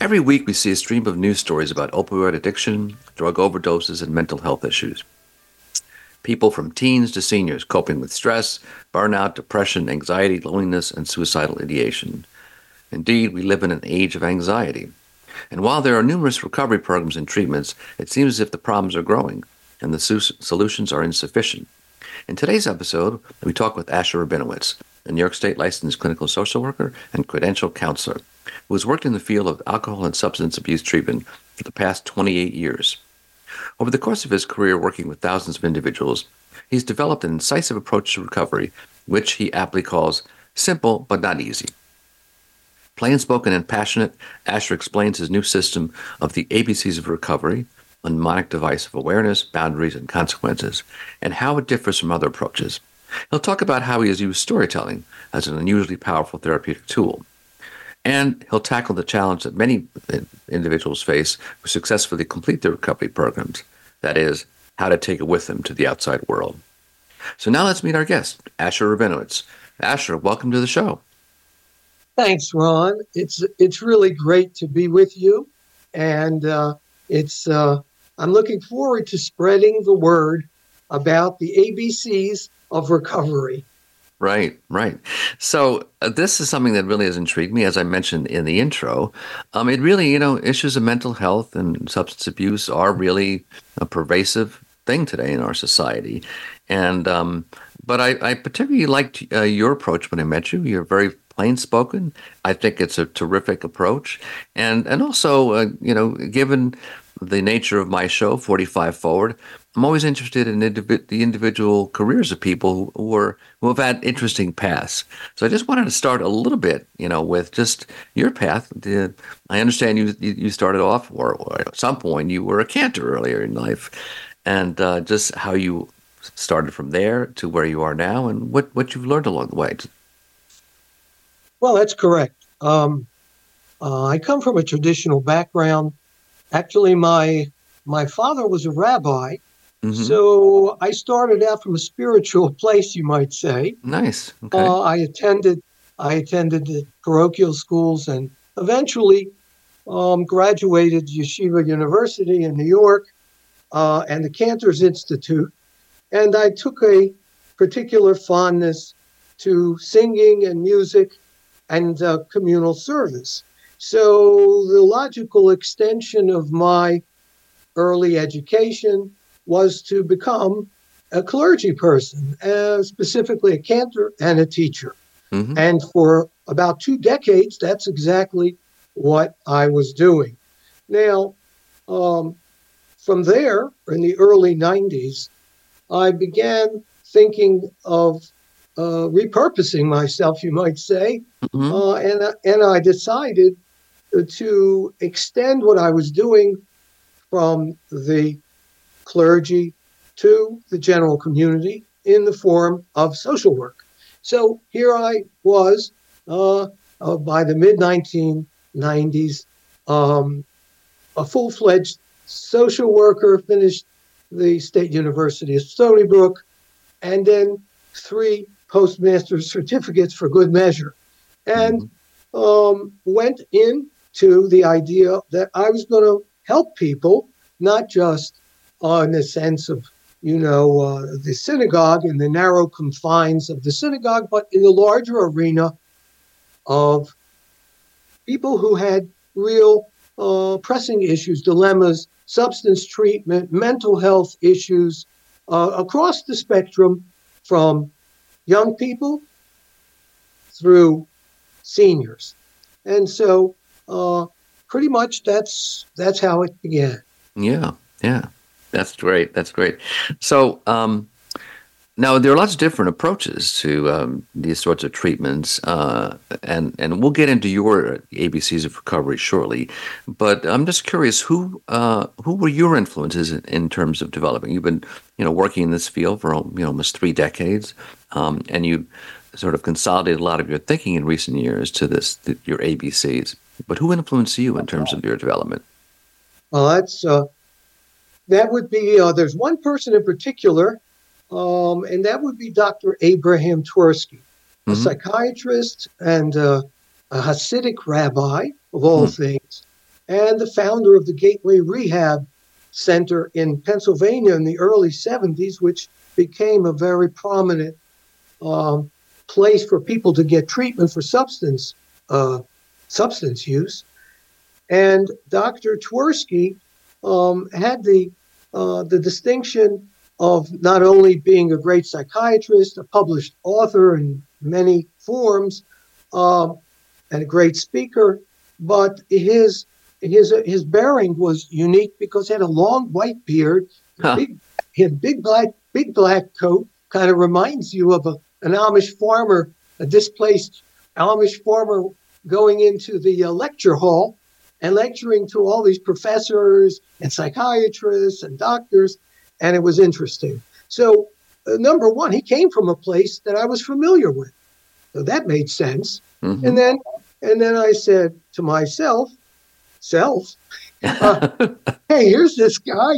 Every week, we see a stream of news stories about opioid addiction, drug overdoses, and mental health issues. People from teens to seniors coping with stress, burnout, depression, anxiety, loneliness, and suicidal ideation. Indeed, we live in an age of anxiety. And while there are numerous recovery programs and treatments, it seems as if the problems are growing and the su- solutions are insufficient. In today's episode, we talk with Asher Rabinowitz, a New York State licensed clinical social worker and credentialed counselor who has worked in the field of alcohol and substance abuse treatment for the past 28 years. Over the course of his career working with thousands of individuals, he's developed an incisive approach to recovery, which he aptly calls simple but not easy. Plain spoken and passionate, Asher explains his new system of the ABCs of recovery, a mnemonic device of awareness, boundaries, and consequences, and how it differs from other approaches. He'll talk about how he has used storytelling as an unusually powerful therapeutic tool. And he'll tackle the challenge that many individuals face who successfully complete their recovery programs that is, how to take it with them to the outside world. So now let's meet our guest, Asher Rabinowitz. Asher, welcome to the show. Thanks, Ron. It's it's really great to be with you, and uh, it's uh, I'm looking forward to spreading the word about the ABCs of recovery. Right, right. So uh, this is something that really has intrigued me, as I mentioned in the intro. Um, it really, you know, issues of mental health and substance abuse are really a pervasive thing today in our society, and um, but I, I particularly liked uh, your approach when I met you. You're very plain spoken. I think it's a terrific approach, and and also uh, you know given the nature of my show, 45 Forward, I'm always interested in indiv- the individual careers of people who are who have had interesting paths. So I just wanted to start a little bit, you know, with just your path. I understand you you started off, or, or at some point you were a cantor earlier in life, and uh, just how you started from there to where you are now, and what what you've learned along the way. Well, that's correct. Um, uh, I come from a traditional background. Actually, my my father was a rabbi, mm-hmm. so I started out from a spiritual place, you might say. Nice. Okay. Uh, I attended I attended the parochial schools and eventually um, graduated Yeshiva University in New York uh, and the Cantors Institute, and I took a particular fondness to singing and music and uh, communal service. So the logical extension of my early education was to become a clergy person, uh, specifically a cantor and a teacher. Mm-hmm. And for about two decades, that's exactly what I was doing. Now, um, from there, in the early 90s, I began thinking of uh, repurposing myself, you might say, mm-hmm. uh, and and I decided to extend what I was doing from the clergy to the general community in the form of social work. So here I was uh, uh by the mid 1990s, um, a full fledged social worker, finished the State University of Stony Brook, and then three postmaster's certificates for good measure, and um, went into the idea that I was going to help people, not just uh, in the sense of you know uh, the synagogue in the narrow confines of the synagogue, but in the larger arena of people who had real uh, pressing issues, dilemmas, substance treatment, mental health issues uh, across the spectrum from young people through seniors. And so uh, pretty much that's that's how it began. Yeah, yeah. That's great. That's great. So um Now, there are lots of different approaches to um, these sorts of treatments, uh, and and we'll get into your ABCs of recovery shortly. But I'm just curious, who uh, who were your influences in, in, terms of developing? You've been you know working in this field for you know almost three decades, um, and you sort of consolidated a lot of your thinking in recent years to this your ABCs. But who influenced you in terms of your development? Well, that's uh, that would be. Uh, there's one person in particular um, and that would be Dr. Abraham Twersky, a mm-hmm. psychiatrist and uh, a Hasidic rabbi of all mm-hmm. things, and the founder of the Gateway Rehab Center in Pennsylvania in the early 70s, which became a very prominent um, place for people to get treatment for substance uh, substance use. And Dr. Twersky um, had the uh, the distinction of not only being a great psychiatrist, a published author in many forms, um, and a great speaker, but his his his bearing was unique because he had a long white beard, huh. big, he had big black big black coat, kind of reminds you of a, an Amish farmer, a displaced Amish farmer going into the uh, lecture hall and lecturing to all these professors and psychiatrists and doctors and it was interesting. So, uh, number one, he came from a place that I was familiar with, so that made sense. Mm-hmm. And then, and then I said to myself, "Self, uh, hey, here's this guy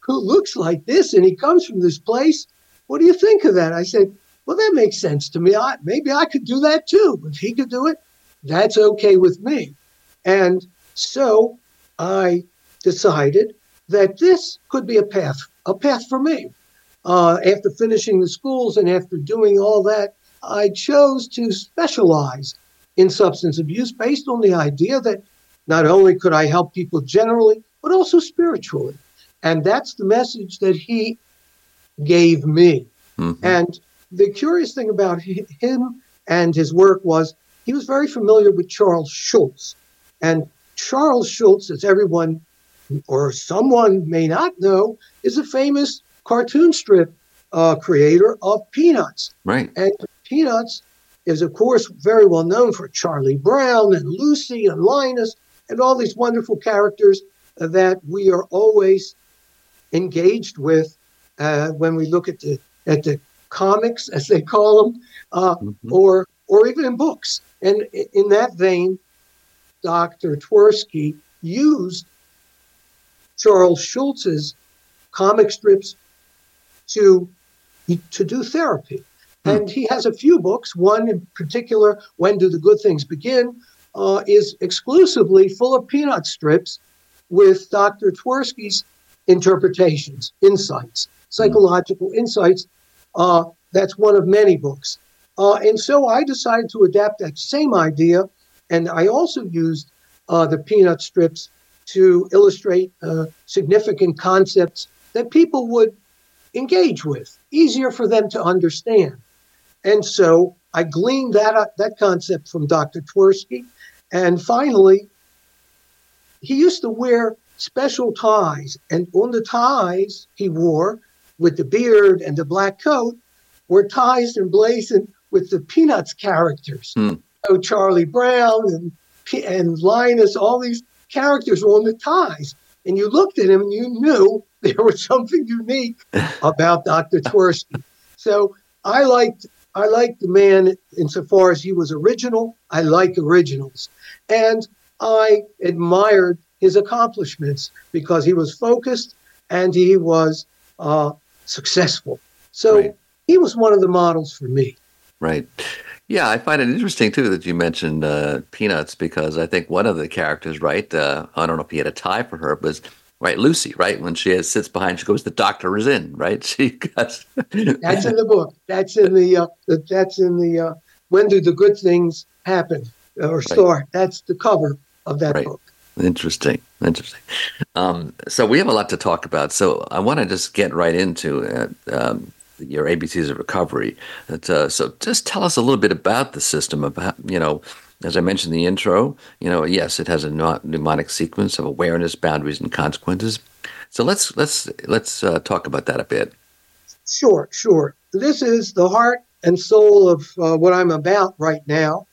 who looks like this, and he comes from this place. What do you think of that?" I said, "Well, that makes sense to me. I, maybe I could do that too. If he could do it, that's okay with me." And so I decided that this could be a path a path for me. Uh, after finishing the schools and after doing all that, I chose to specialize in substance abuse based on the idea that not only could I help people generally, but also spiritually. And that's the message that he gave me. Mm-hmm. And the curious thing about him and his work was he was very familiar with Charles Schulz. And Charles Schulz, as everyone or someone may not know, is a famous cartoon strip uh, creator of Peanuts. Right. And Peanuts is, of course, very well known for Charlie Brown and Lucy and Linus and all these wonderful characters that we are always engaged with uh, when we look at the at the comics, as they call them, uh, mm-hmm. or or even in books. And in that vein, Dr. Twersky used Charles Schulz's comic strips to to do therapy. Hmm. And he has a few books. One in particular, When Do the Good Things Begin, uh, is exclusively full of peanut strips with Dr. Twersky's interpretations, insights, psychological hmm. insights. Uh, that's one of many books. Uh, and so I decided to adapt that same idea. And I also used uh, the peanut strips to illustrate uh, significant concepts that people would engage with, easier for them to understand. And so I gleaned that, uh, that concept from Dr. Twersky. And finally, he used to wear special ties. And on the ties he wore, with the beard and the black coat, were ties emblazoned with the Peanuts characters. Hmm. So Charlie Brown and, and Linus, all these characters on the ties. And you looked at him and you knew there was something unique about Dr. Twersky. So I liked I liked the man insofar as he was original. I like originals. And I admired his accomplishments because he was focused and he was uh, successful. So right. he was one of the models for me. Right. Yeah, I find it interesting too that you mentioned uh, Peanuts because I think one of the characters, right? Uh, I don't know if he had a tie for her, but right, Lucy, right? When she has, sits behind, she goes, "The doctor is in," right? She goes. that's in the book. That's in the. Uh, that's in the. Uh, when do the good things happen or start? Right. That's the cover of that right. book. Interesting, interesting. Um, so we have a lot to talk about. So I want to just get right into it. Um, your ABCs of recovery. Uh, so just tell us a little bit about the system. About you know, as I mentioned in the intro, you know, yes, it has a mnemonic sequence of awareness, boundaries, and consequences. So let's let's let's uh, talk about that a bit. Sure, sure. This is the heart and soul of uh, what I'm about right now.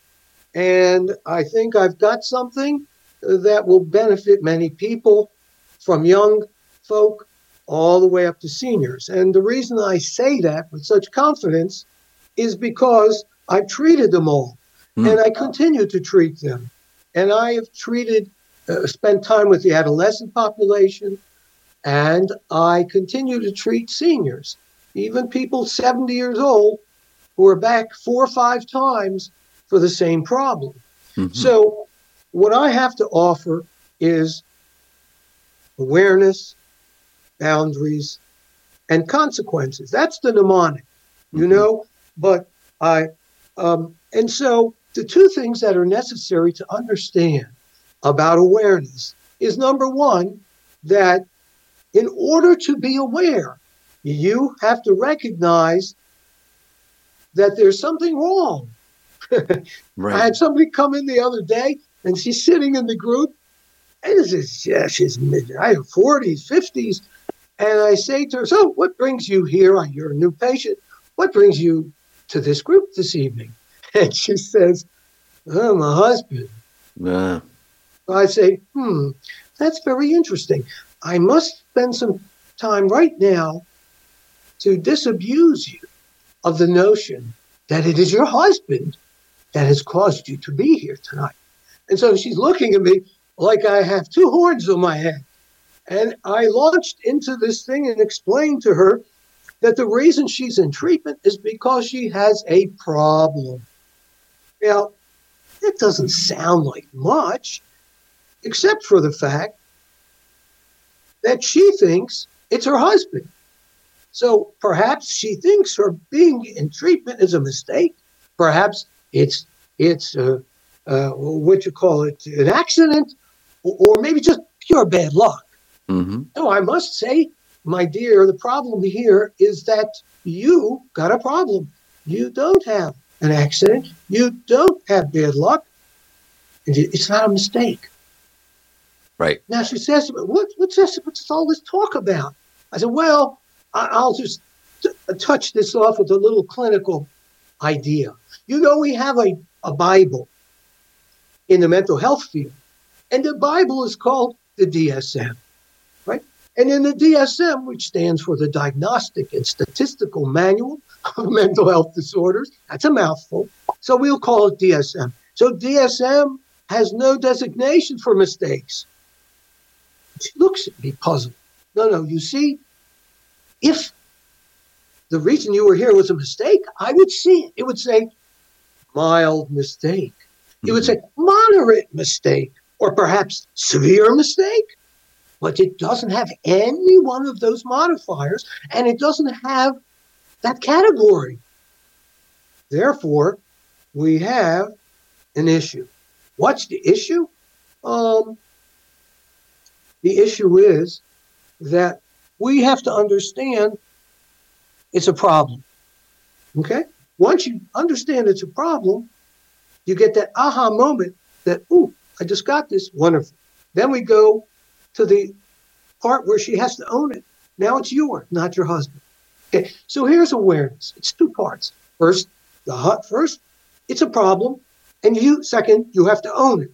And I think I've got something that will benefit many people from young folk all the way up to seniors. And the reason I say that with such confidence is because I've treated them all mm. and I continue to treat them. And I have treated, uh, spent time with the adolescent population, and I continue to treat seniors, even people 70 years old who are back four or five times for the same problem. Mm-hmm. So, what I have to offer is awareness, boundaries, and consequences. That's the mnemonic, you mm-hmm. know. But I, um, and so the two things that are necessary to understand about awareness is number one, that in order to be aware, you have to recognize that there's something wrong. right. I had somebody come in the other day and she's sitting in the group and this is, yeah, she's mid, I have 40s, 50s. And I say to her, So, what brings you here? You're a new patient. What brings you to this group this evening? And she says, Oh, my husband. Yeah. I say, Hmm, that's very interesting. I must spend some time right now to disabuse you of the notion that it is your husband that has caused you to be here tonight. And so she's looking at me like I have two horns on my head. And I launched into this thing and explained to her that the reason she's in treatment is because she has a problem. Now, it doesn't sound like much, except for the fact that she thinks it's her husband. So perhaps she thinks her being in treatment is a mistake. Perhaps it's it's uh, uh, what you call it an accident, or, maybe just pure bad luck. Mm-hmm. No, I must say, my dear, the problem here is that you got a problem. You don't have an accident. You don't have bad luck. It's not a mistake. Right. Now she says, what, what's this? What's all this talk about? I said, well, I'll just t- touch this off with a little clinical idea. You know, we have a, a Bible in the mental health field, and the Bible is called the DSM? And in the DSM, which stands for the Diagnostic and Statistical Manual of Mental Health Disorders, that's a mouthful. So we'll call it DSM. So DSM has no designation for mistakes. She looks at me puzzled. No, no, you see, if the reason you were here was a mistake, I would see it. It would say mild mistake. It would say mm-hmm. moderate mistake, or perhaps severe mistake. But it doesn't have any one of those modifiers, and it doesn't have that category. Therefore, we have an issue. What's the issue? Um, the issue is that we have to understand it's a problem. Okay? Once you understand it's a problem, you get that aha moment that, oh, I just got this. Wonderful. Then we go to the part where she has to own it. Now it's yours, not your husband. Okay, so here's awareness. It's two parts. First, the hut. first, it's a problem, and you second, you have to own it.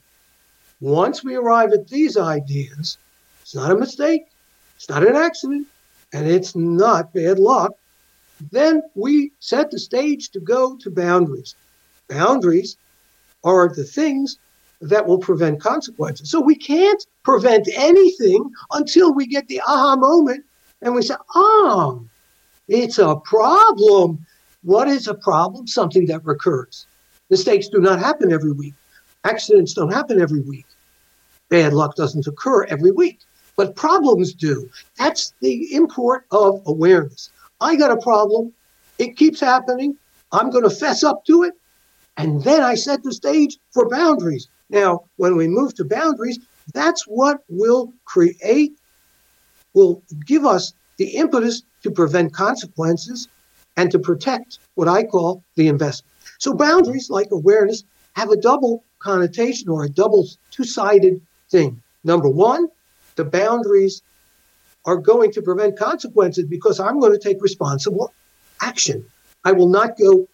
Once we arrive at these ideas, it's not a mistake. It's not an accident and it's not bad luck, then we set the stage to go to boundaries. Boundaries are the things that will prevent consequences. So we can't prevent anything until we get the aha moment and we say, oh, it's a problem. What is a problem? Something that recurs. Mistakes do not happen every week. Accidents don't happen every week. Bad luck doesn't occur every week but problems do. That's the import of awareness. I got a problem. It keeps happening. I'm going to fess up to it. And then I set the stage for boundaries. Now, when we move to boundaries, that's what will create, will give us the impetus to prevent consequences and to protect what I call the investment. So, boundaries, like awareness, have a double connotation or a double two sided thing. Number one, the boundaries are going to prevent consequences because I'm going to take responsible action. I will not go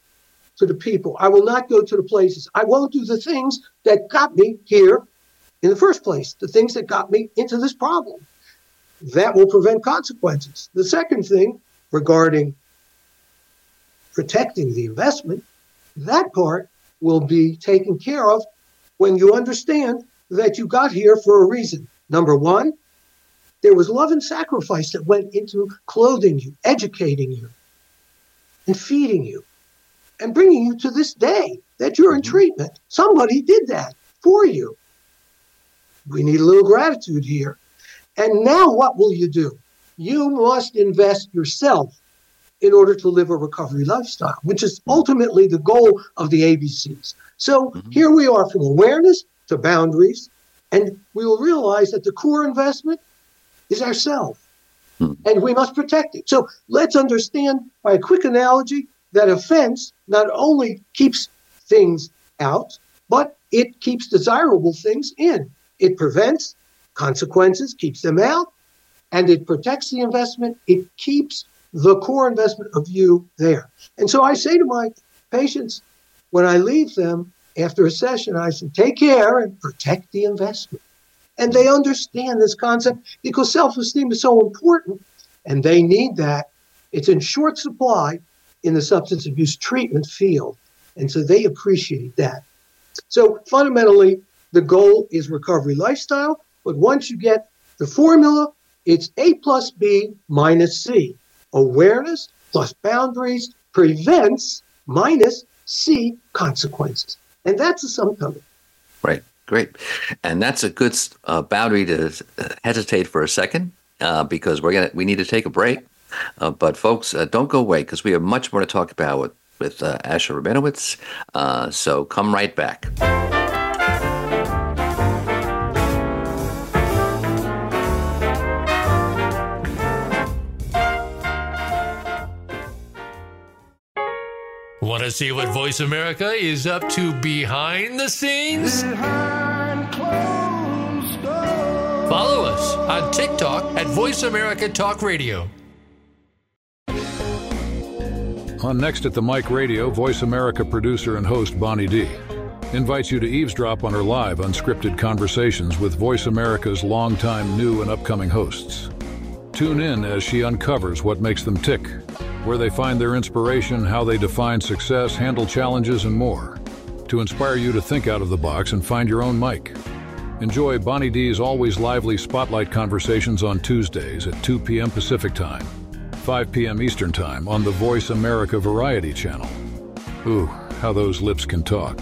to the people. I will not go to the places. I won't do the things that got me here in the first place, the things that got me into this problem. That will prevent consequences. The second thing regarding protecting the investment, that part will be taken care of when you understand that you got here for a reason. Number one, there was love and sacrifice that went into clothing you, educating you, and feeding you, and bringing you to this day that you're in mm-hmm. treatment. Somebody did that for you. We need a little gratitude here. And now what will you do? You must invest yourself in order to live a recovery lifestyle, which is ultimately the goal of the ABCs. So mm-hmm. here we are from awareness to boundaries, and we will realize that the core investment is ourselves. Mm-hmm. And we must protect it. So let's understand by a quick analogy that offense not only keeps things out, but it keeps desirable things in. It prevents consequences, keeps them out, and it protects the investment. It keeps the core investment of you there. And so I say to my patients when I leave them after a session, I say, take care and protect the investment. And they understand this concept because self esteem is so important and they need that. It's in short supply in the substance abuse treatment field. And so they appreciate that. So fundamentally, the goal is recovery lifestyle. But once you get the formula, it's A plus B minus C. Awareness plus boundaries prevents minus C consequences. And that's a sum total. Right. Great. And that's a good uh, boundary to uh, hesitate for a second uh, because we're gonna we need to take a break. Uh, but folks, uh, don't go away because we have much more to talk about with with uh, Asher Rabinowitz. so come right back. Want to see what Voice America is up to behind the scenes? Behind Follow us on TikTok at Voice America Talk Radio. On Next at the Mic Radio, Voice America producer and host Bonnie D invites you to eavesdrop on her live unscripted conversations with Voice America's longtime new and upcoming hosts. Tune in as she uncovers what makes them tick where they find their inspiration, how they define success, handle challenges, and more, to inspire you to think out of the box and find your own mic. Enjoy Bonnie D's always lively spotlight conversations on Tuesdays at 2 p.m. Pacific Time, 5 p.m. Eastern Time on the Voice America Variety Channel. Ooh, how those lips can talk.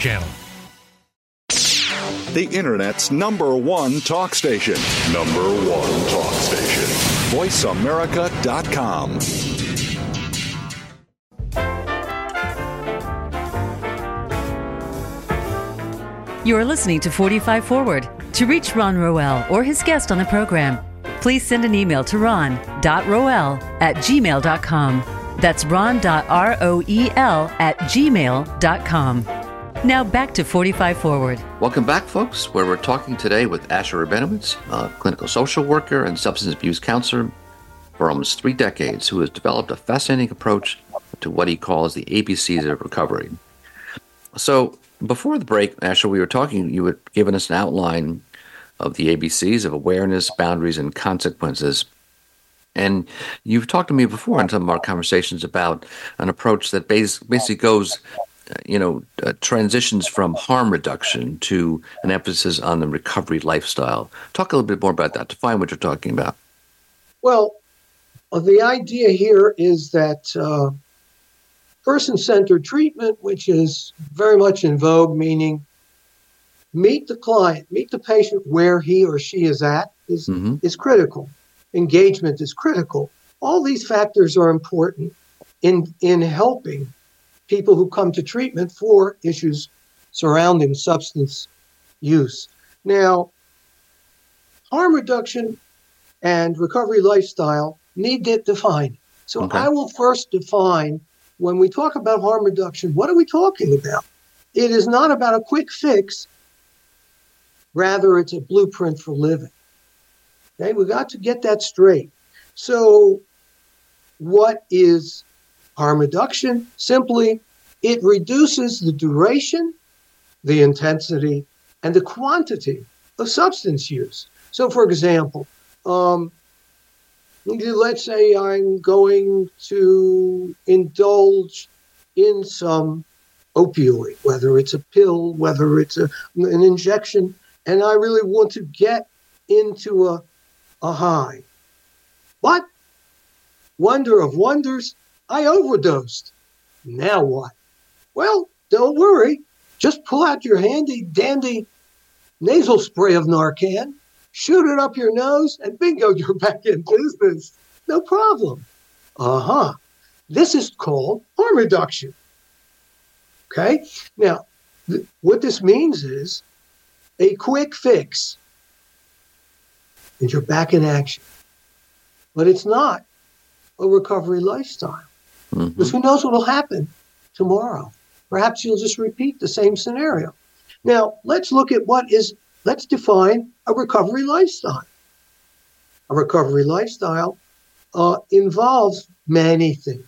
Channel. The Internet's number one talk station. Number one talk station. VoiceAmerica.com. You are listening to 45 Forward. To reach Ron Roel or his guest on the program, please send an email to ron.roel at gmail.com. That's ron.roel at gmail.com. Now back to 45 Forward. Welcome back, folks, where we're talking today with Asher Rabinowitz, a clinical social worker and substance abuse counselor for almost three decades, who has developed a fascinating approach to what he calls the ABCs of recovery. So, before the break, Asher, we were talking, you had given us an outline of the ABCs of awareness, boundaries, and consequences. And you've talked to me before in some of our conversations about an approach that basically goes, you know, uh, transitions from harm reduction to an emphasis on the recovery lifestyle. Talk a little bit more about that. Define what you're talking about. Well, the idea here is that uh, person centered treatment, which is very much in vogue, meaning meet the client, meet the patient where he or she is at is Mhm. is critical. Engagement is critical. All these factors are important in in helping people who come to treatment for issues surrounding substance use. Now, harm reduction and recovery lifestyle need to get defined. So Okay. I will first define when we talk about harm reduction, what are we talking about? It is not about a quick fix, rather, it's a blueprint for living. Okay, we got to get that straight. So, what is harm reduction? Simply, it reduces the duration, the intensity, and the quantity of substance use. So, for example, um, let's say I'm going to indulge in some opioid, whether it's a pill, whether it's a, an injection, and I really want to get into a, a high. But, wonder of wonders, I overdosed. Now what? Well, don't worry. Just pull out your handy dandy nasal spray of Narcan, shoot it up your nose, and bingo, you're back in business. No problem. Uh huh. This is called harm reduction. Okay? Now, th- what this means is a quick fix, and you're back in action. But it's not a recovery lifestyle. Mhm. Because who knows what will happen tomorrow? Perhaps you'll just repeat the same scenario. Now, let's look at what is, let's define a recovery lifestyle. A recovery lifestyle uh, involves many things.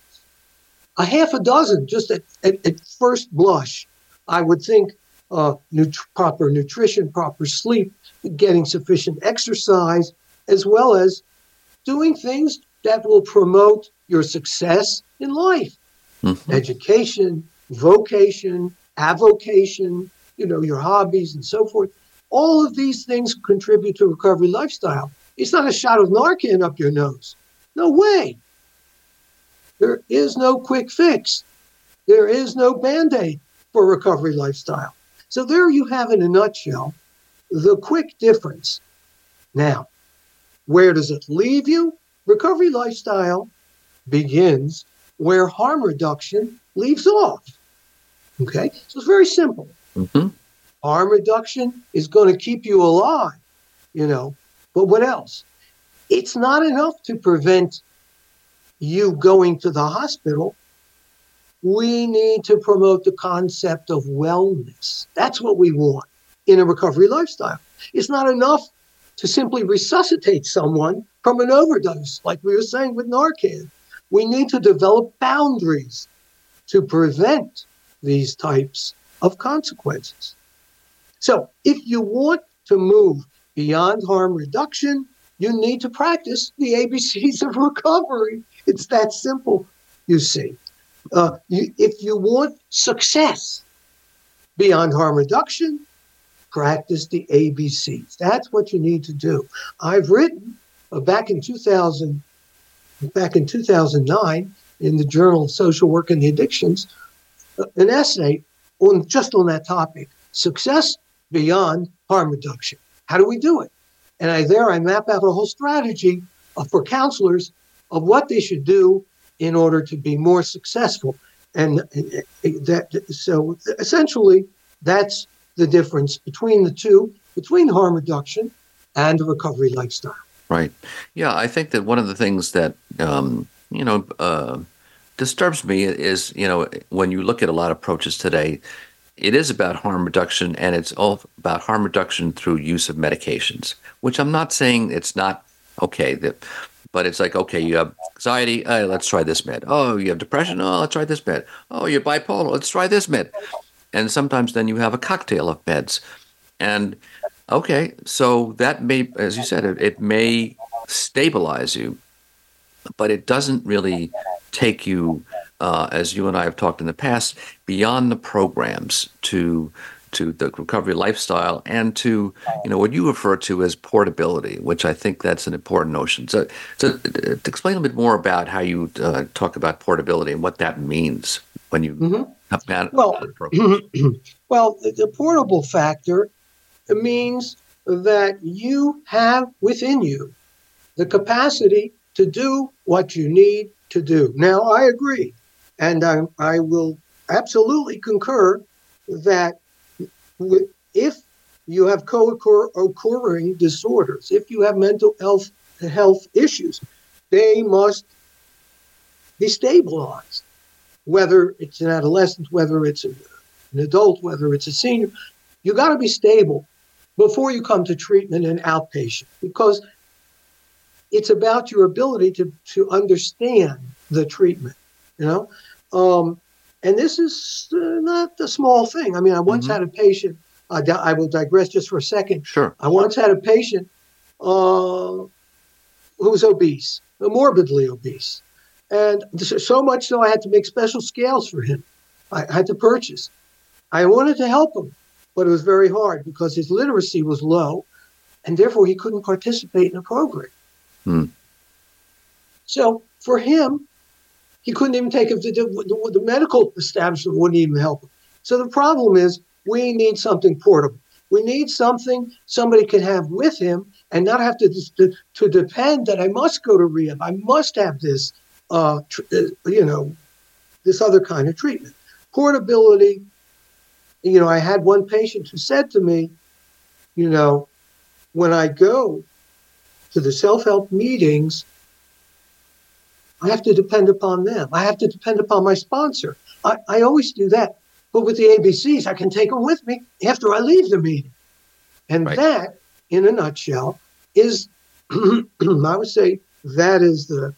A half a dozen, just at, at, at first blush, I would think uh, nut- proper nutrition, proper sleep, getting sufficient exercise, as well as doing things that will promote your success in life Mhm. education, vocation, avocation, you know, your hobbies and so forth. All of these things contribute to recovery lifestyle. It's not a shot of Narcan up your nose. No way. There is no quick fix. There is no band aid for recovery lifestyle. So there you have, in a nutshell, the quick difference. Now, where does it leave you? Recovery lifestyle begins where harm reduction leaves off. Okay, so it's very simple. Mhm. Harm reduction is going to keep you alive, you know, but what else? It's not enough to prevent you going to the hospital. We need to promote the concept of wellness. That's what we want in a recovery lifestyle. It's not enough to simply resuscitate someone from an overdose, like we were saying with Narcan. We need to develop boundaries to prevent these types of consequences. So, if you want to move beyond harm reduction, you need to practice the ABCs of recovery. It's that simple, you see. Uh, you, if you want success beyond harm reduction, practice the ABCs. That's what you need to do. I've written uh, back in 2000, back in 2009, in the Journal of Social Work and the Addictions, uh, an essay on just on that topic: success beyond harm reduction. How do we do it? And I there I map out a whole strategy uh, for counselors of what they should do in order to be more successful. And uh, that so essentially that's the difference between the two, between harm reduction and a recovery lifestyle. Right. Yeah, I think that one of the things that um, you know uh, disturbs me is you know when you look at a lot of approaches today, it is about harm reduction, and it's all about harm reduction through use of medications. Which I'm not saying it's not okay. That, but it's like okay, you have anxiety, uh, let's try this med. Oh, you have depression, oh, let's try this med. Oh, you're bipolar, let's try this med. And sometimes then you have a cocktail of meds, and Okay, so that may, as you said, it, it may stabilize you, but it doesn't really take you, uh, as you and I have talked in the past, beyond the programs to to the recovery lifestyle and to you know what you refer to as portability, which I think that's an important notion. So, so uh, explain a bit more about how you uh, talk about portability and what that means when you Mhm. Well, well, the, the portable factor means that you have within you the capacity to do what you need to do. Now, I agree, and I, I will absolutely concur that if you have co-occurring disorders, if you have mental health health issues, they must be stabilized. Whether it's an adolescent, whether it's an adult, whether it's a senior, you got to be stable before you come to treatment and outpatient because it's about your ability to to understand the treatment. You know, um, and this is uh, not a small thing. I mean, I once mm-hmm. had a patient. Uh, I will digress just for a second. Sure. I once had a patient uh, who was obese, morbidly obese, and so much so I had to make special scales for him. I had to purchase. I wanted to help him, but it was very hard because his literacy was low, and therefore he couldn't participate in the program. Hmm. So for him, he couldn't even take it. The, the, the medical establishment wouldn't even help him. So the problem is we need something portable. We need something somebody can have with him and not have to to, to depend that I must go to rehab. I must have this, uh, tr- uh, you know, this other kind of treatment. Portability. You know, I had one patient who said to me, you know, when I go to the self help meetings, I have to depend upon them. I have to depend upon my sponsor. I, I always do that. But with the ABCs, I can take them with me after I leave the meeting. And right. that, in a nutshell, is, I would say, that is the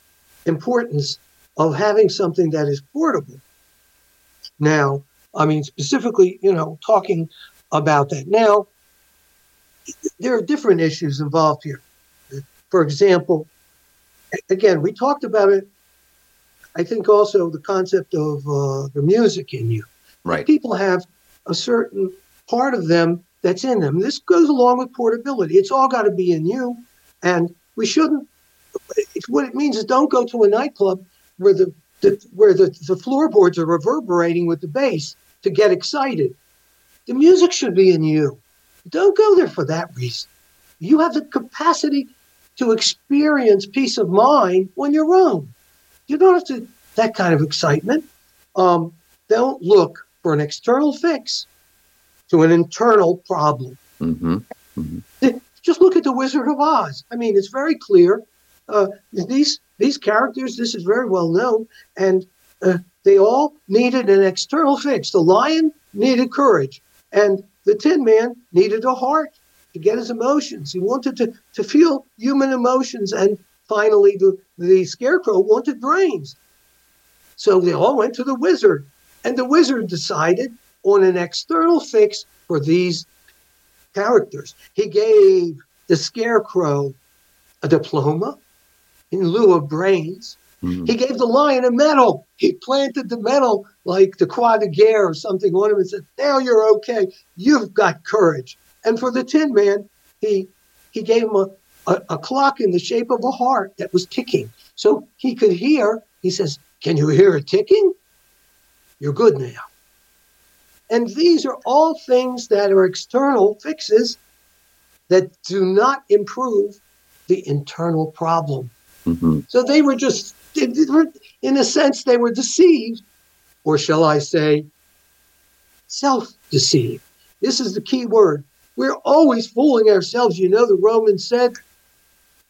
importance of having something that is portable. Now, I mean, specifically, you know, talking about that. Now, there are different issues involved here. For example, again, we talked about it. I think also the concept of uh, the music in you. Right. People have a certain part of them that's in them. This goes along with portability. It's all got to be in you, and we shouldn't. What it means is don't go to a nightclub where the, the where the, the floorboards are reverberating with the bass to get excited. The music should be in you. Don't go there for that reason. You have the capacity to experience peace of mind on your own. You don't have to that kind of excitement. Um, don't look for an external fix to an internal problem. Mm-hmm. Mm-hmm. Just look at the Wizard of Oz. I mean, it's very clear. Uh, these these characters, this is very well known, and uh, they all needed an external fix. The lion needed courage, and the Tin Man needed a heart to get his emotions. He wanted to, to feel human emotions. And finally, the, the scarecrow wanted brains. So they all went to the wizard. And the wizard decided on an external fix for these characters. He gave the scarecrow a diploma in lieu of brains. Mm-hmm. He gave the lion a medal. He planted the medal like the Croix de Guerre or something on him and said, Now you're okay. You've got courage. And for the Tin Man, he he gave him a, a, a clock in the shape of a heart that was ticking. So he could hear, he says, Can you hear it ticking? You're good now. And these are all things that are external fixes that do not improve the internal problem. Mm-hmm. So they were just, in a sense, they were deceived, or shall I say, self deceived. This is the key word we're always fooling ourselves. You know, the Romans said,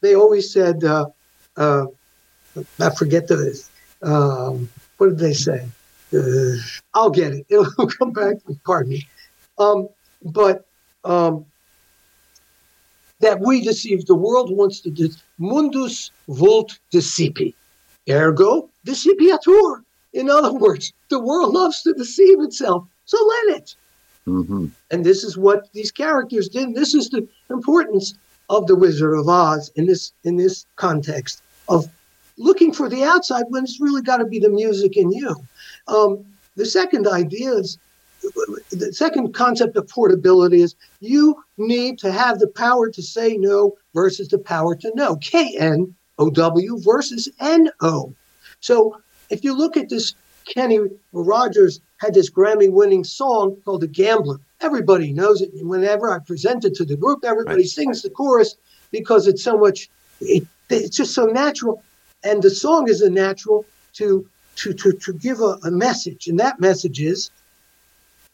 they always said, uh, uh, I forget the, um, what did they say? Uh, I'll get it. It'll come back. Pardon me. Um, but um, that we deceive. The world wants to do. Mundus vult decipi. Ergo decipiatur. In other words, the world loves to deceive itself. So let it. Mm-hmm. And this is what these characters did. This is the importance of the Wizard of Oz in this in this context of looking for the outside when it's really got to be the music in you. Um, the second idea is the second concept of portability is you need to have the power to say no versus the power to know. K N O W versus N O. So if you look at this Kenny Rogers had this Grammy winning song called The Gambler. Everybody knows it. And whenever I present it to the group, everybody right. sings the chorus because it's so much, it, it's just so natural. And the song is a natural to to to, to give a, a message. And that message is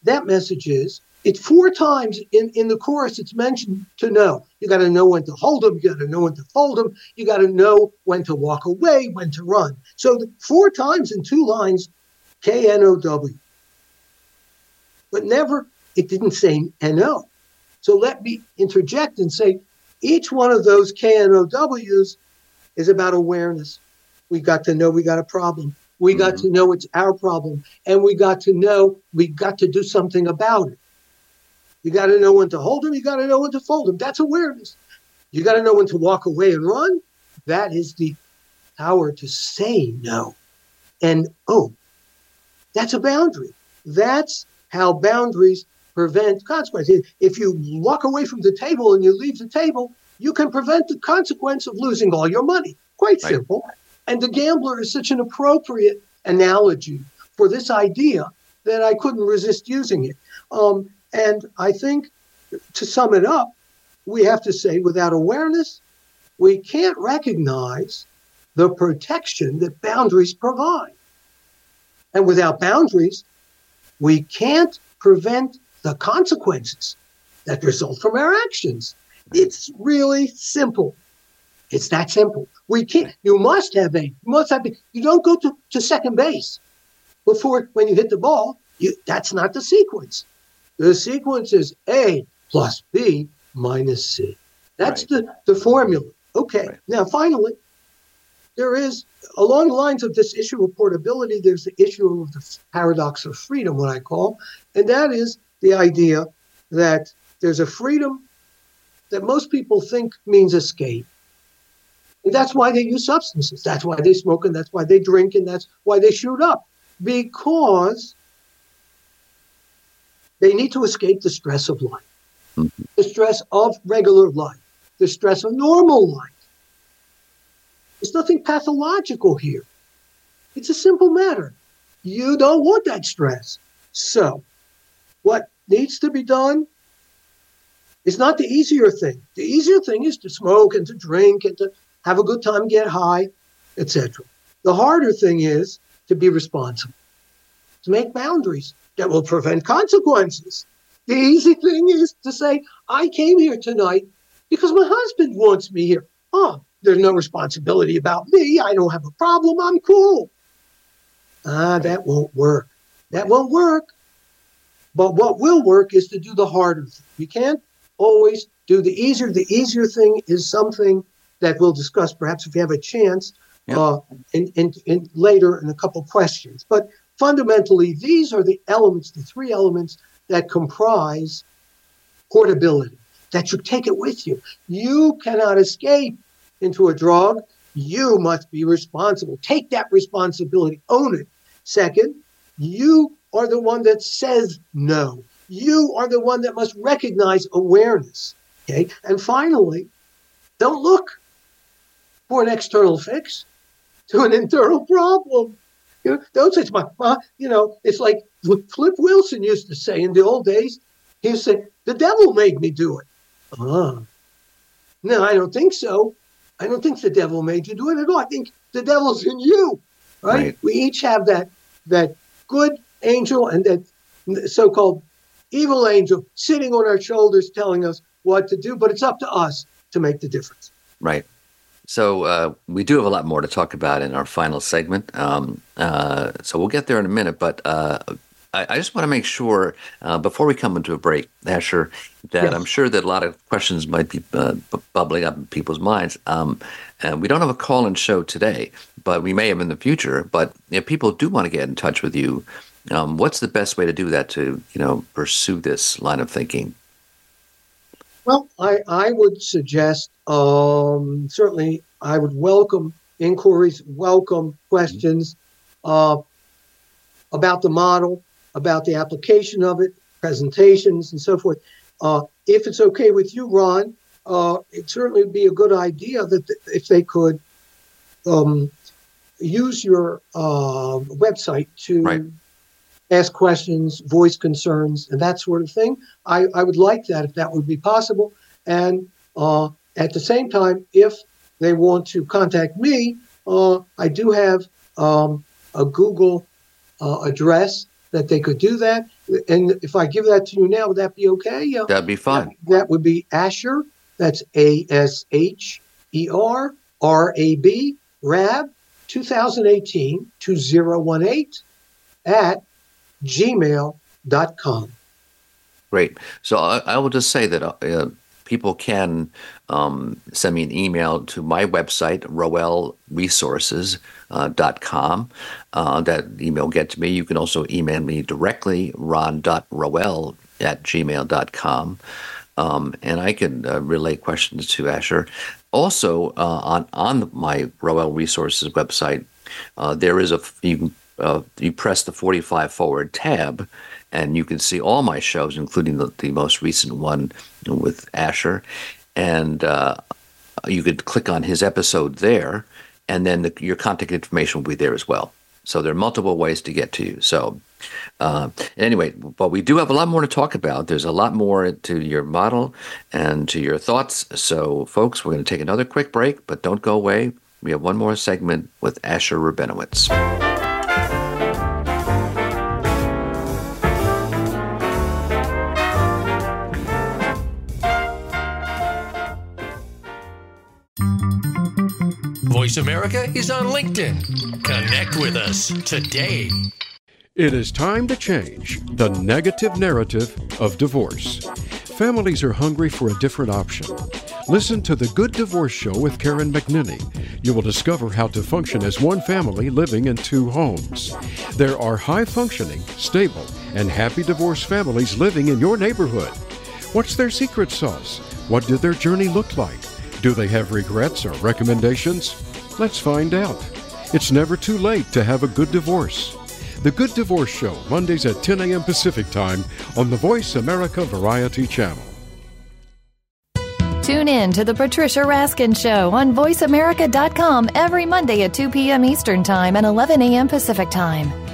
that message is it's four times in, in the chorus it's mentioned to know. You got to know when to hold them, you got to know when to fold them, you got to know when to walk away, when to run. So the, four times in two lines, K N O W. But never, it didn't say N O. So let me interject and say each one of those K N O Ws is about awareness. We got to know we got a problem. We got mm-hmm. to know it's our problem. And we got to know we got to do something about it. You got to know when to hold them. You got to know when to fold them. That's awareness. You got to know when to walk away and run. That is the power to say no. And oh, that's a boundary. That's how boundaries prevent consequences. If you walk away from the table and you leave the table, you can prevent the consequence of losing all your money. Quite right. simple. And the gambler is such an appropriate analogy for this idea that I couldn't resist using it. Um, and I think to sum it up, we have to say without awareness, we can't recognize the protection that boundaries provide. And without boundaries, we can't prevent the consequences that result from our actions. It's really simple. It's that simple. We can't, you must have a, you must have, you don't go to, to second base before when you hit the ball. You, that's not the sequence. The sequence is A plus B minus C. That's right. the, the formula. Okay. Right. Now, finally, there is, along the lines of this issue of portability, there's the issue of the paradox of freedom, what I call, and that is the idea that there's a freedom that most people think means escape. And that's why they use substances. That's why they smoke and that's why they drink and that's why they shoot up. Because they need to escape the stress of life, mm-hmm. the stress of regular life, the stress of normal life. There's nothing pathological here. It's a simple matter. You don't want that stress. So, what needs to be done is not the easier thing. The easier thing is to smoke and to drink and to have a good time, get high, etc. The harder thing is to be responsible, to make boundaries that will prevent consequences. The easy thing is to say, I came here tonight because my husband wants me here. Oh, there's no responsibility about me. I don't have a problem. I'm cool. Ah, that won't work. That won't work. But what will work is to do the harder thing. You can't always do the easier. The easier thing is something that we'll discuss perhaps if you have a chance yep. uh, in, in, in later in a couple questions. But fundamentally, these are the elements, the three elements that comprise portability, that you take it with you. You cannot escape into a drug. You must be responsible. Take that responsibility, own it. Second, you are the one that says no. You are the one that must recognize awareness. Okay. And finally, don't look for an external fix to an internal problem. You know, don't say, my, my, you know, it's like what Flip Wilson used to say in the old days. He used to say, the devil made me do it. Ah. No, I don't think so. I don't think the devil made you do it at all. I think the devil's in you, right? right. We each have that that good angel and that so-called evil angel sitting on our shoulders telling us what to do, but it's up to us to make the difference. Right. So uh, we do have a lot more to talk about in our final segment. Um, uh, so we'll get there in a minute, but uh, I, I, just want to make sure uh, before we come into a break, Asher, that yes. I'm sure that a lot of questions might be uh, bubbling up in people's minds. Um, and we don't have a call-in show today, but we may have in the future. But if people do want to get in touch with you, um, what's the best way to do that to you know pursue this line of thinking? Well, I, I would suggest um, certainly I would welcome inquiries, welcome questions uh, about the model, about the application of it, presentations, and so forth. Uh, if it's okay with you, Ron, uh, it certainly would be a good idea that th- if they could um, use your uh, website to right. ask questions, voice concerns, and that sort of thing. I, I would like that if that would be possible. And uh, at the same time, if they want to contact me, uh, I do have um, a Google uh, address that they could do that. And if I give that to you now, would that be okay? Uh, That'd be fine. That, that would be Asher. That's A S H E R R A B, RAB 2018 2018 at gmail.com. Great. So I, I will just say that uh, people can um, send me an email to my website, roelresources.com. Uh, uh, that email will get to me. You can also email me directly, ron.roel at gmail.com. Um, and I can uh, relay questions to Asher. Also, uh, on on my Roel Resources website, uh, there is a you uh, you press the 45 forward tab, and you can see all my shows, including the, the most recent one with Asher, and uh, you could click on his episode there, and then the, your contact information will be there as well. So there are multiple ways to get to you. So uh, anyway, but we do have a lot more to talk about. There's a lot more to your model and to your thoughts. So, folks, we're going to take another quick break, but don't go away. We have one more segment with Asher Rabinowitz. Voice America is on LinkedIn. Connect with us today. It is time to change the negative narrative of divorce. Families are hungry for a different option. Listen to The Good Divorce Show with Karen McNinney. You will discover how to function as one family living in two homes. There are high functioning, stable, and happy divorce families living in your neighborhood. What's their secret sauce? What did their journey look like? Do they have regrets or recommendations? Let's find out. It's never too late to have a good divorce. The Good Divorce Show, Mondays at 10 a.m. Pacific Time on the Voice America Variety Channel. Tune in to the Patricia Raskin Show on VoiceAmerica.com every Monday at 2 p.m. Eastern Time and 11 a.m. Pacific Time.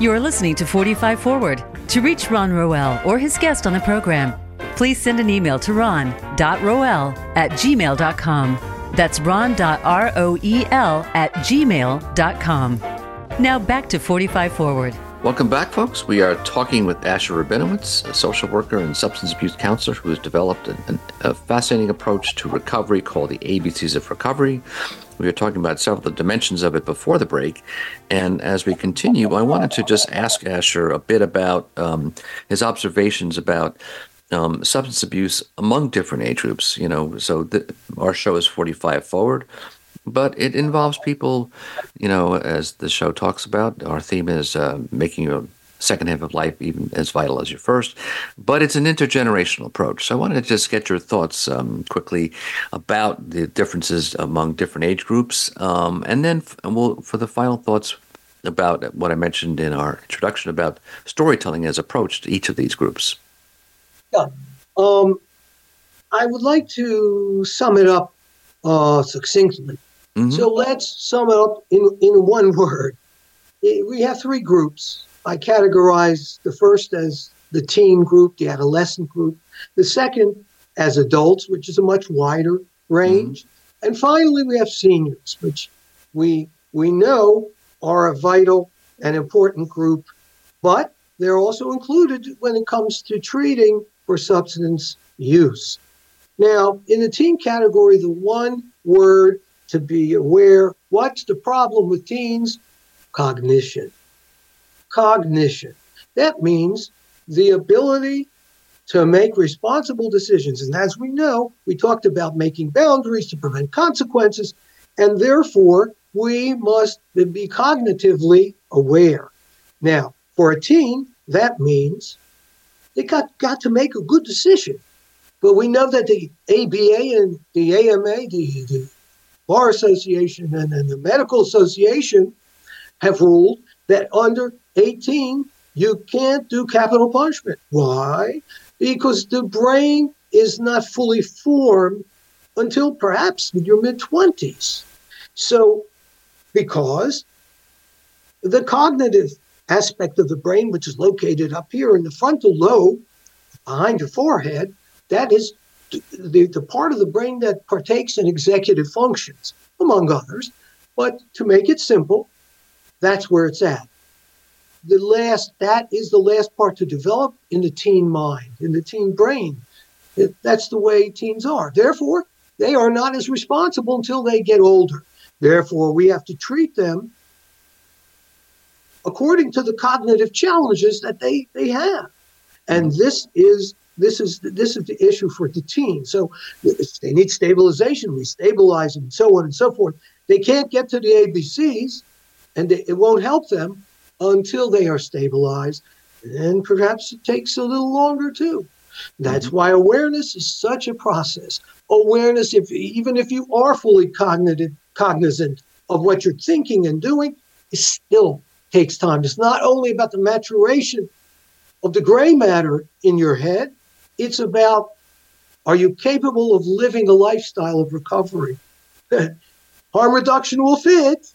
You are listening to 45 Forward. To reach Ron Roel or his guest on the program, please send an email to ron.roel at gmail.com. That's ron.roel at gmail.com. Now back to 45 Forward. Welcome back, folks. We are talking with Asher Rabinowitz, a social worker and substance abuse counselor who has developed an, a fascinating approach to recovery called the ABCs of Recovery. We were talking about several of the dimensions of it before the break. And as we continue, I wanted to just ask Asher a bit about um, his observations about um, substance abuse among different age groups. You know, so our show is 45 forward, but it involves people, you know, as the show talks about. Our theme is uh, making your second half of life even as vital as your first, but it's an intergenerational approach. So I wanted to just get your thoughts um, quickly about the differences among different age groups, um, and then f- we'll, for the final thoughts about what I mentioned in our introduction about storytelling as approach to each of these groups. Yeah. Um, I would like to sum it up uh, succinctly. Mhm. So let's sum it up in, in one word. We have three groups. I categorize the first as the teen group, the adolescent group, the second as adults, which is a much wider range. Mm-hmm. And finally, we have seniors, which we, we know are a vital and important group, but they're also included when it comes to treating for substance use. Now, in the teen category, the one word to be aware what's the problem with teens? Cognition. Cognition. That means the ability to make responsible decisions. And as we know, we talked about making boundaries to prevent consequences. And therefore, we must be cognitively aware. Now, for a teen, that means they got, got to make a good decision. But we know that the ABA and the AMA, the, the Bar Association and, and the Medical Association have ruled that under 18, you can't do capital punishment. Why? Because the brain is not fully formed until perhaps your mid 20s. So, because the cognitive aspect of the brain, which is located up here in the frontal lobe behind your forehead, that is the, the part of the brain that partakes in executive functions, among others. But to make it simple, that's where it's at. The last, that is the last part to develop in the teen mind, in the teen brain. It, that's the way teens are. Therefore, they are not as responsible until they get older. Therefore, we have to treat them according to the cognitive challenges that they, they have. And mm-hmm. this is this is this is the issue for the teens. So they need stabilization. We stabilize them, and so on and so forth. They can't get to the ABCs, and they, it won't help them until they are stabilized. And perhaps it takes a little longer too. That's mm-hmm. why awareness is such a process. Awareness, if even if you are fully cognitive, cognizant of what you're thinking and doing, it still takes time. It's not only about the maturation of the gray matter in your head, it's about are you capable of living a lifestyle of recovery? harm reduction will fit,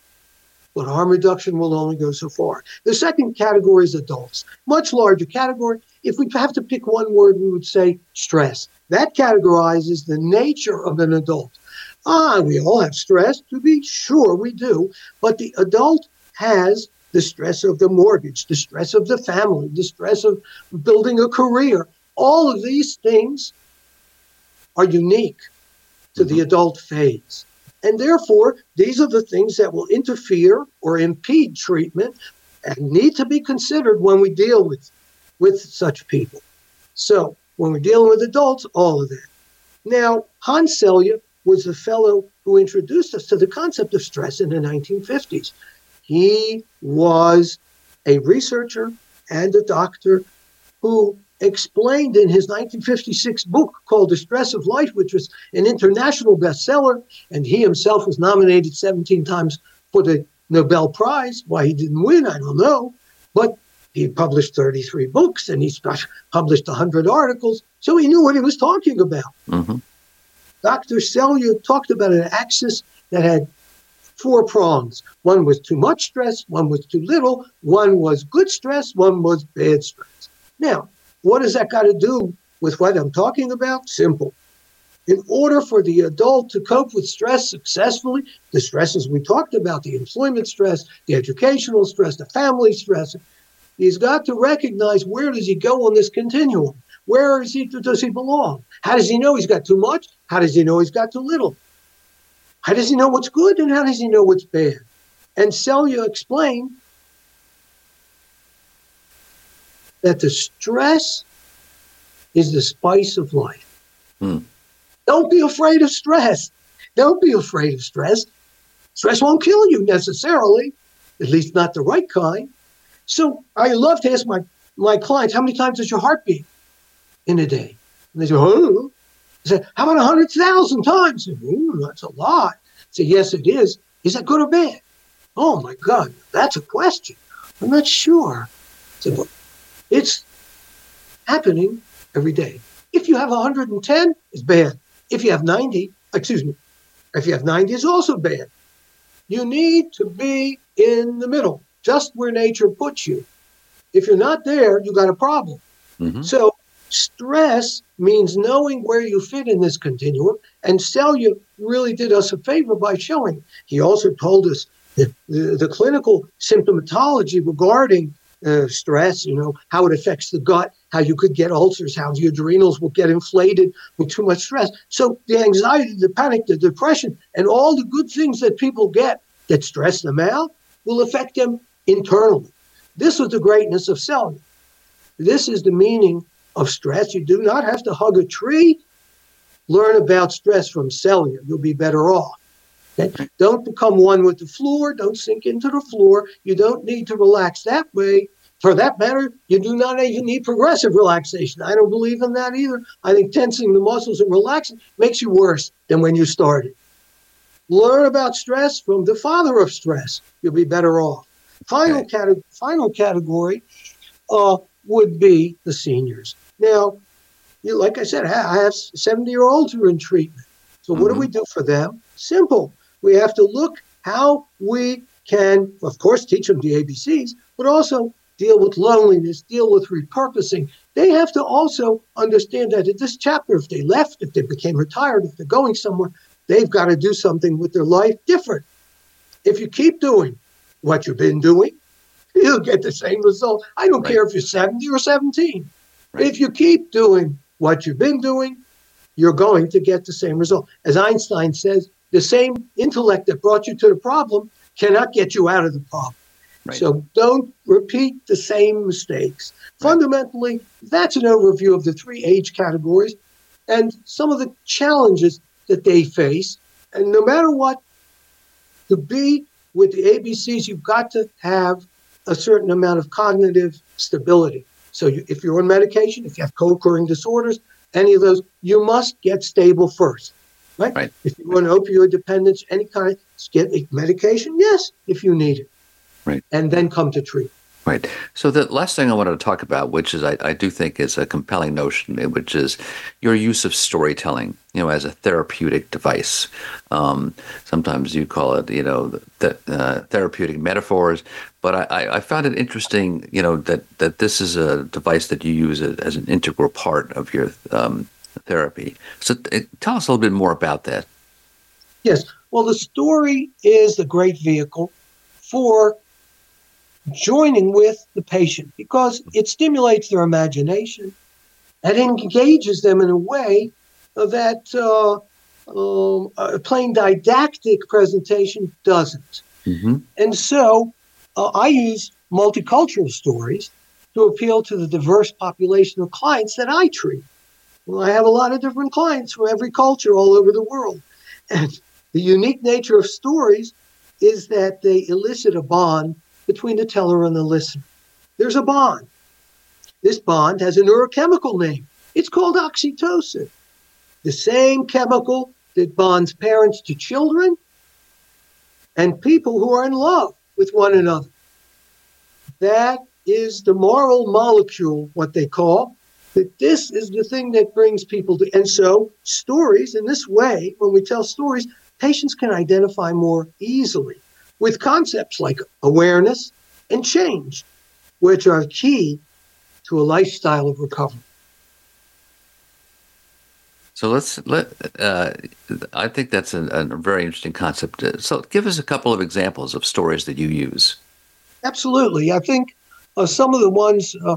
but harm reduction will only go so far. The second category is adults, much larger category. If we have to pick one word, we would say stress. That categorizes the nature of an adult. Ah, we all have stress, to be sure we do, but the adult has the stress of the mortgage, the stress of the family, the stress of building a career, all of these things are unique to the mm-hmm. adult phase. And therefore, these are the things that will interfere or impede treatment and need to be considered when we deal with, with such people. So, when we're dealing with adults, all of that. Now, Hans Selye was the fellow who introduced us to the concept of stress in the 1950s. He was a researcher and a doctor who explained in his 1956 book called The Stress of Life, which was an international bestseller, and he himself was nominated 17 times for the Nobel Prize. Why he didn't win, I don't know. But he published 33 books and he's published 100 articles, so he knew what he was talking about. Mm-hmm. Dr. Selye talked about an axis that had four prongs. One was too much stress, one was too little, one was good stress, one was bad stress. Now, what does that got to do with what I'm talking about? Simple. In order for the adult to cope with stress successfully, the stresses we talked about, the employment stress, the educational stress, the family stress, he's got to recognize where does he go on this continuum? Where is he, does he belong? How does he know he's got too much? How does he know he's got too little? How does he know what's good and how does he know what's bad? And Selye explained that the stress is the spice of life. Hmm. Don't be afraid of stress. Don't be afraid of stress. Stress won't kill you necessarily, at least not the right kind. So I love to ask my, my clients, how many times does your heart beat in a day? And they say, oh. I say, how about 100,000 times? Say, that's a lot. I say, yes, it is. Is that good or bad? Oh my God, that's a question. I'm not sure. I say, well, it's happening every day. If you have 110, it's bad. If you have 90, excuse me, if you have 90, it's also bad. You need to be in the middle, just where nature puts you. If you're not there, you got a problem. Mm-hmm. So stress means knowing where you fit in this continuum. And Selye really did us a favor by showing. He also told us that the, the clinical symptomatology regarding uh, stress, you know, how it affects the gut, how you could get ulcers, how the adrenals will get inflated with too much stress. So the anxiety, the panic, the depression, and all the good things that people get that stress them out will affect them internally. This was the greatness of Selye. This is the meaning of stress. You do not have to hug a tree. Learn about stress from Selye. You'll be better off. Okay? Don't become one with the floor. Don't sink into the floor. You don't need to relax that way. For that matter, you do not even need progressive relaxation. I don't believe in that either. I think tensing the muscles and relaxing makes you worse than when you started. Learn about stress from the father of stress. You'll be better off. Final, okay. cate- final category uh, would be the seniors. Now, you, like I said, I have 70 year olds who are in treatment. So, mm-hmm. what do we do for them? Simple. We have to look how we can, of course, teach them the ABCs, but also deal with loneliness, deal with repurposing. They have to also understand that in this chapter, if they left, if they became retired, if they're going somewhere, they've got to do something with their life different. If you keep doing what you've been doing, you'll get the same result. I don't right. care if you're 70 or 17. Right. If you keep doing what you've been doing, you're going to get the same result. As Einstein says, the same intellect that brought you to the problem cannot get you out of the problem. Right. So don't repeat the same mistakes. Right. Fundamentally, that's an overview of the three age categories and some of the challenges that they face. And no matter what, to be with the ABCs, you've got to have a certain amount of cognitive stability. So you, if you're on medication, if you have co-occurring disorders, any of those, you must get stable first. Right? right. If you want opioid dependence, any kind, get medication. Yes, if you need it right. and then come to treat. Right. So the last thing I wanted to talk about, which is I, I, do think is a compelling notion, which is your use of storytelling, you know, as a therapeutic device. Um, sometimes you call it, you know, the, uh, therapeutic metaphors, but I, I, found it interesting, you know, that that this is a device that you use as an integral part of your um, therapy. So tell us a little bit more about that. Yes. Well, the story is a great vehicle for joining with the patient because it stimulates their imagination and engages them in a way that uh, um, a plain didactic presentation doesn't. Mm-hmm. And so uh, I use multicultural stories to appeal to the diverse population of clients that I treat. Well, I have a lot of different clients from every culture all over the world. And the unique nature of stories is that they elicit a bond between the teller and the listener. There's a bond. This bond has a neurochemical name. It's called oxytocin, the same chemical that bonds parents to children and people who are in love with one another. That is the moral molecule, what they call, that this is the thing that brings people to. And so, stories in this way, when we tell stories, patients can identify more easily with concepts like awareness and change, which are key to a lifestyle of recovery. So let's let. Uh, I think that's a, a, very interesting concept. So give us a couple of examples of stories that you use. Absolutely, I think uh, some of the ones, uh,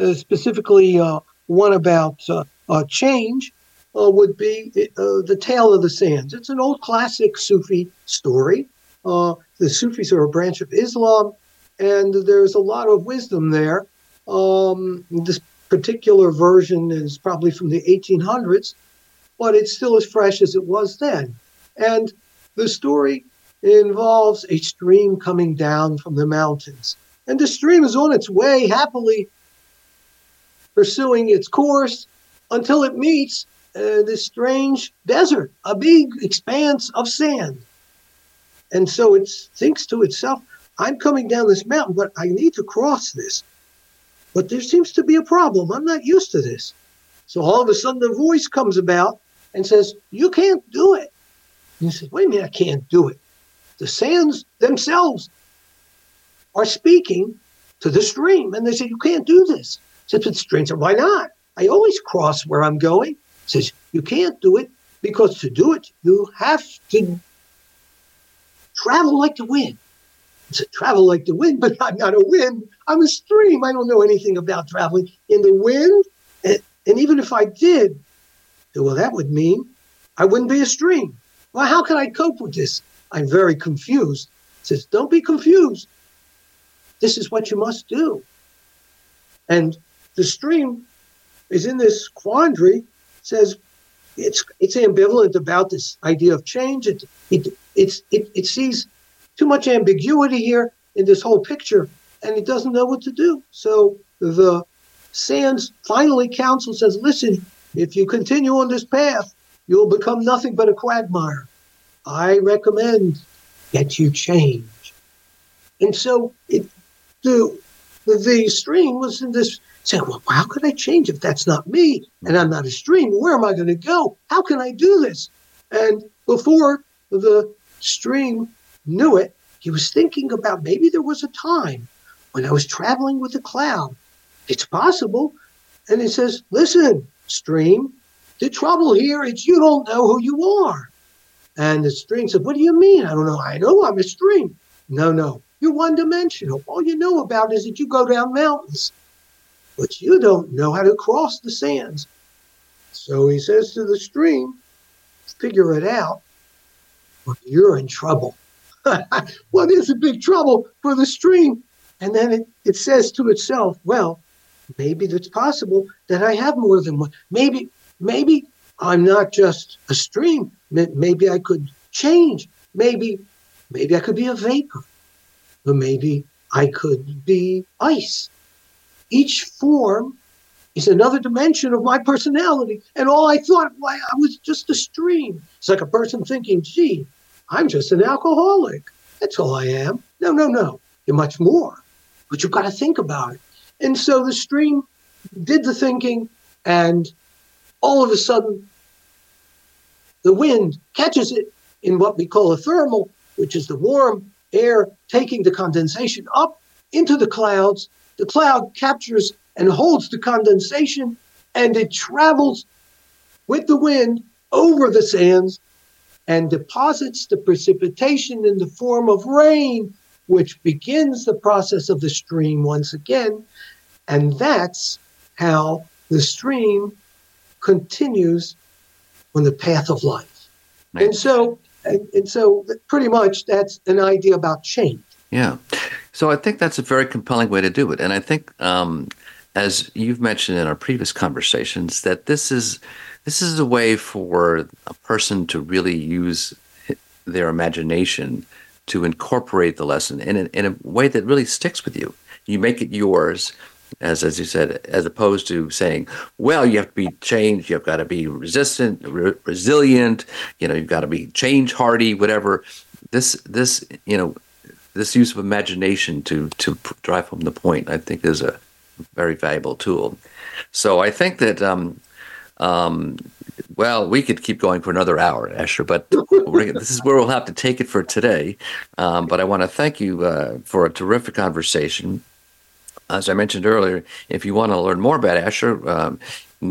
uh specifically uh, one about uh, change, would be the Tale of the Sands. It's an old classic Sufi story uh, the Sufis are a branch of Islam, and there's a lot of wisdom there. Um, this particular version is probably from the 1800s, but it's still as fresh as it was then. And the story involves a stream coming down from the mountains. And the stream is on its way, happily pursuing its course until it meets uh, this strange desert, a big expanse of sand. And so it thinks to itself, I'm coming down this mountain, but I need to cross this. But there seems to be a problem. I'm not used to this. So all of a sudden, the voice comes about and says, You can't do it. And he says, Wait a minute, I can't do it. The sands themselves are speaking to the stream. And they say, You can't do this. Says the stream said, Why not? I always cross where I'm going. Says, You can't do it because to do it, you have to travel like the wind. A travel like the wind, but I'm not a wind. I'm a stream. I don't know anything about traveling in the wind. And, and even if I did, well, that would mean I wouldn't be a stream. Well, how can I cope with this? I'm very confused. says, don't be confused. This is what you must do. And the stream is in this quandary, says, it's it's ambivalent about this idea of change. It it it, it sees too much ambiguity here in this whole picture, and it doesn't know what to do. So the Sands finally counsel says, listen, if you continue on this path, you'll become nothing but a quagmire. I recommend that you change. And so it, the, the stream was in this saying, well, how could I change if that's not me and I'm not a stream? Where am I going to go? How can I do this? And before the stream knew it, he was thinking about maybe there was a time when I was traveling with a cloud. It's possible. And he says, listen, stream, the trouble here is you don't know who you are. And the stream said, what do you mean? I don't know. I know I'm a stream. No, no, you're one dimensional. All you know about is that you go down mountains but you don't know how to cross the sands. So he says to the stream, figure it out, or you're in trouble. well, a big trouble for the stream. And then it, it says to itself, well, maybe it's possible that I have more than one. Maybe, maybe I'm not just a stream. Maybe I could change. Maybe, maybe I could be a vapor. Or maybe I could be ice each form is another dimension of my personality. And all I thought, why, I was just a stream. It's like a person thinking, gee, I'm just an alcoholic. That's all I am. No, no, no. You're much more. But you've got to think about it. And so the stream did the thinking, and all of a sudden, the wind catches it in what we call a thermal, which is the warm air taking the condensation up into the clouds the cloud captures and holds the condensation and it travels with the wind over the sands and deposits the precipitation in the form of rain, which begins the process of the stream once again. And that's how the stream continues on the path of life. Nice. And so, and, and so pretty much that's an idea about change. Yeah. So I think that's a very compelling way to do it. And I think, um, as you've mentioned in our previous conversations, that this is this is a way for a person to really use their imagination to incorporate the lesson in in a way that really sticks with you. You make it yours, as as you said, as opposed to saying, "Well, you have to be changed. You've got to be resistant, re- resilient. You know, you've got to be change hardy, whatever." This this you know this use of imagination to to drive home the point, I think, is a very valuable tool. So I think that. Um, um, well, we could keep going for another hour, Asher, but this is where we'll have to take it for today. Um, but I want to thank you uh, for a terrific conversation. As I mentioned earlier, if you want to learn more about Asher, um,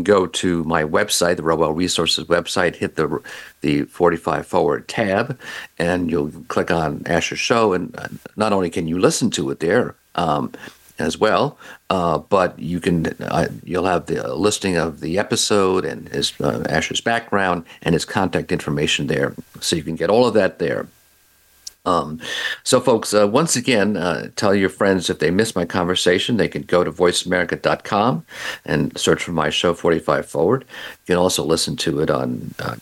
go to my website, the Roel Resources website, hit the the 45 Forward tab, and you'll click on Asher's show. And uh, not only can you listen to it there um, as well, uh, but you can uh, you'll have the listing of the episode and his uh, Asher's background and his contact information there, so you can get all of that there. Um, so, folks, uh, once again, uh, tell your friends if they miss my conversation, they can go to voiceamerica.com and search for my show 45 Forward. You can also listen to it on uh,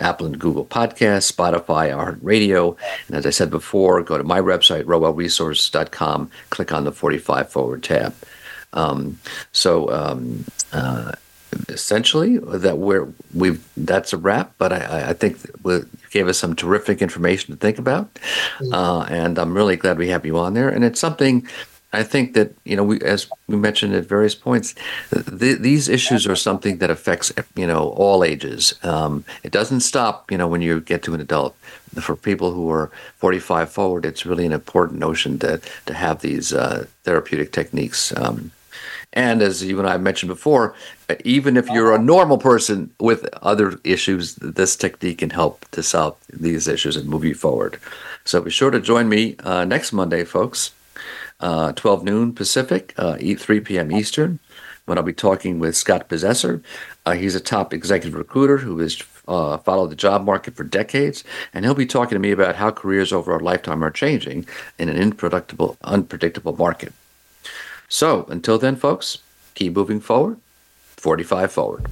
Apple and Google Podcasts, Spotify, iHeartRadio. And as I said before, go to my website, roelresource.com, click on the 45 Forward tab. Um, so, um, uh, essentially that we're we've that's a wrap but i, I think you gave us some terrific information to think about. Mm-hmm. uh, and i'm really glad we have you on there. And it's something i think that you know we as we mentioned at various points th- these issues are something that affects you know all ages. Um, it doesn't stop you know when you get to an adult. For people who are 45 forward it's really an important notion to to have these uh, therapeutic techniques um, and as you and I mentioned before, even if you're a normal person with other issues, this technique can help to solve these issues and move you forward. So be sure to join me uh, next Monday, folks, uh, 12 noon Pacific, uh, 3 p.m. Eastern, when I'll be talking with Scott Possessor. Uh, he's a top executive recruiter who has uh, followed the job market for decades, and he'll be talking to me about how careers over a lifetime are changing in an unpredictable, unpredictable market. So until then, folks, keep moving forward, 45 forward.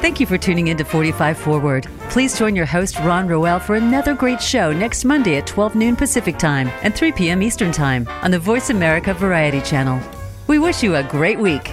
Thank you for tuning in to 45 Forward. Please join your host, Ron Roel, for another great show next Monday at 12 noon Pacific Time and 3 p.m. Eastern Time on the Voice America Variety Channel. We wish you a great week.